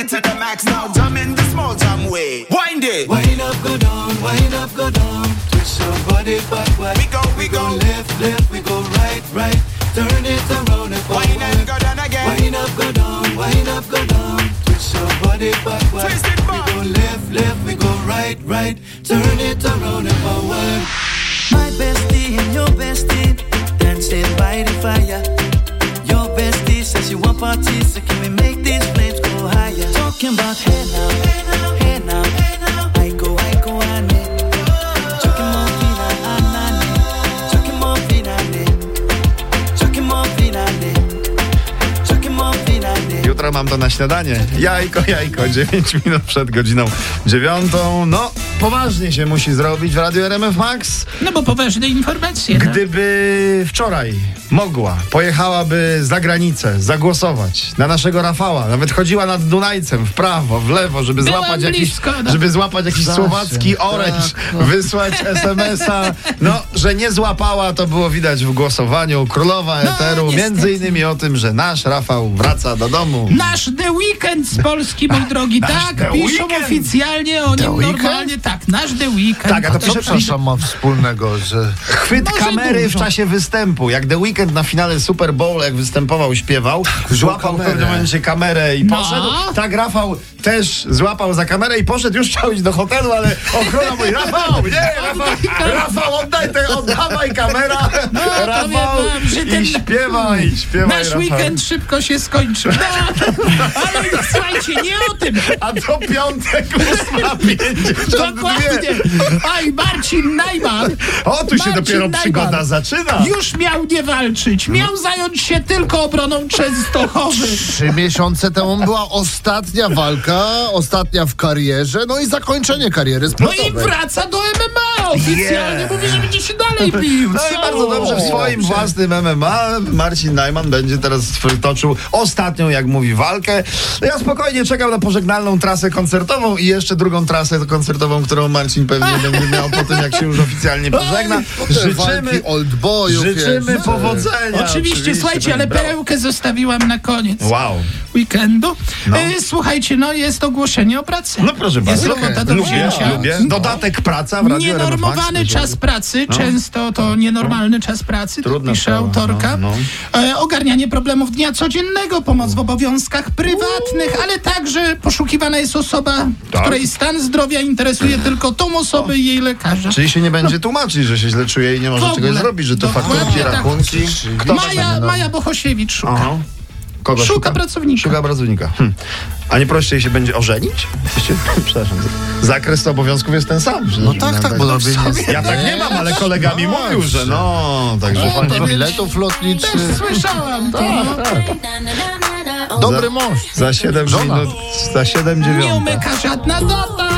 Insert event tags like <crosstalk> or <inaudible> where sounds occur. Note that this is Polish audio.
it to the max now. Jam in the small jam way. Wind it. Wind up, go down, wind up, go down. Twist your body backward. We go, we go. left, left, we go right, right. Turn it around and forward. Wind and go down again. Wind up, go down, wind up, go down. Twist your body backward. Twist it we go left, left, we go right, right. Turn it around and forward. My bestie and your bestie dancing by the fire. Your bestie says you want parties, Jutro mam to na śniadanie. Jajko, jajko, 9 minut przed godziną dziewiątą. No, poważnie się musi zrobić w Radiu RMF Max. No bo poważne informacje. no. Gdyby wczoraj mogła, pojechałaby za granicę, zagłosować na naszego Rafała, nawet chodziła nad Dunajcem w prawo, w lewo, żeby Byłam złapać jakiś, blisko, no. żeby złapać jakiś Zawsze, słowacki oręż, wysłać SMS-a. No, że nie złapała, to było widać w głosowaniu. Królowa No, Eteru, niestety. między innymi o tym, że nasz Rafał wraca do domu. Nasz The Weekend z Polski, mój drogi, Nasz tak, The piszą Weekend. oficjalnie o nim Weekend? normalnie, tak, nasz The Weekend. Tak, a to Co przepraszam ma wspólnego, że Chwyt Może kamery dużo. w czasie występu. Jak The Weeknd na finale Super Bowl, jak występował, śpiewał, złapał w pewnym momencie kamerę i No. poszedł. Tak, Rafał też złapał za kamerę i poszedł. Już chciał iść do hotelu, ale ochrona mówi, Rafał, nie, Rafał, Rafał, oddaj oddawaj kamera, No, Rafał, że ten- i śpiewaj, śpiewaj, Nasz Rafał. weekend szybko się skończył. No, ale nie o tym. A to piątek, ósma, pięćdziesiąt Dokładnie. dwie. Aj, Marcin Najman O, tu się Marcin dopiero Najman. przygoda zaczyna. już miał nie walczyć. Miał zająć się tylko obroną Częstochowy. trzy miesiące temu była ostatnia walka, ostatnia w karierze, no i zakończenie kariery No sportowej. i wraca do MMA. Oficjalnie Yeah. mówi, że będzie się dalej pił. No i Co? bardzo dobrze w swoim własnym MMA Marcin Najman będzie teraz toczył ostatnią, jak mówi, walkę. No Ja spokojnie czekam na pożegnalną trasę koncertową i jeszcze drugą trasę koncertową, którą Marcin pewnie będzie miał po tym, jak się już oficjalnie pożegna. Życzymy, oldboyów życzymy powodzenia. Oczywiście, słuchajcie, ale perełkę zostawiłam na koniec Wow. weekendu. E, słuchajcie, no jest ogłoszenie o pracy. No proszę Jest bardzo. robota do Lubię, lubię. Dodatek praca w Radiu. Nienormowany czas pracy, często to nienormalny czas pracy, tak Trudna pisze sprawa, autorka. no, E, ogarnianie problemów dnia codziennego, pomoc w obowiązkach prywatnych, ale także poszukiwana jest osoba, Tak. której stan zdrowia interesuje tylko tą osobę i jej lekarza. Czyli się nie będzie tłumaczyć, że się źle czuje i nie może czegoś zrobić, że to fakturki, tak. rachunki. Kto Maja, Maja Bohosiewicz szuka. Aha. Kogo Szuka pracownika. Szuka pracownika. Hm. A nie prościej się będzie ożenić? <laughs> Przepraszam. Zakres ożeniowskich jest ten sam. że- No tak, tak, bo robienie... Ja tak nie mam, ale kolega mi mówił, że no, także Panie biletów lotniczych. Słyszałam to. no. Dobry mąż. za 7 Żona. minut, za 7 Nie dziewiąta. umyka żadna data.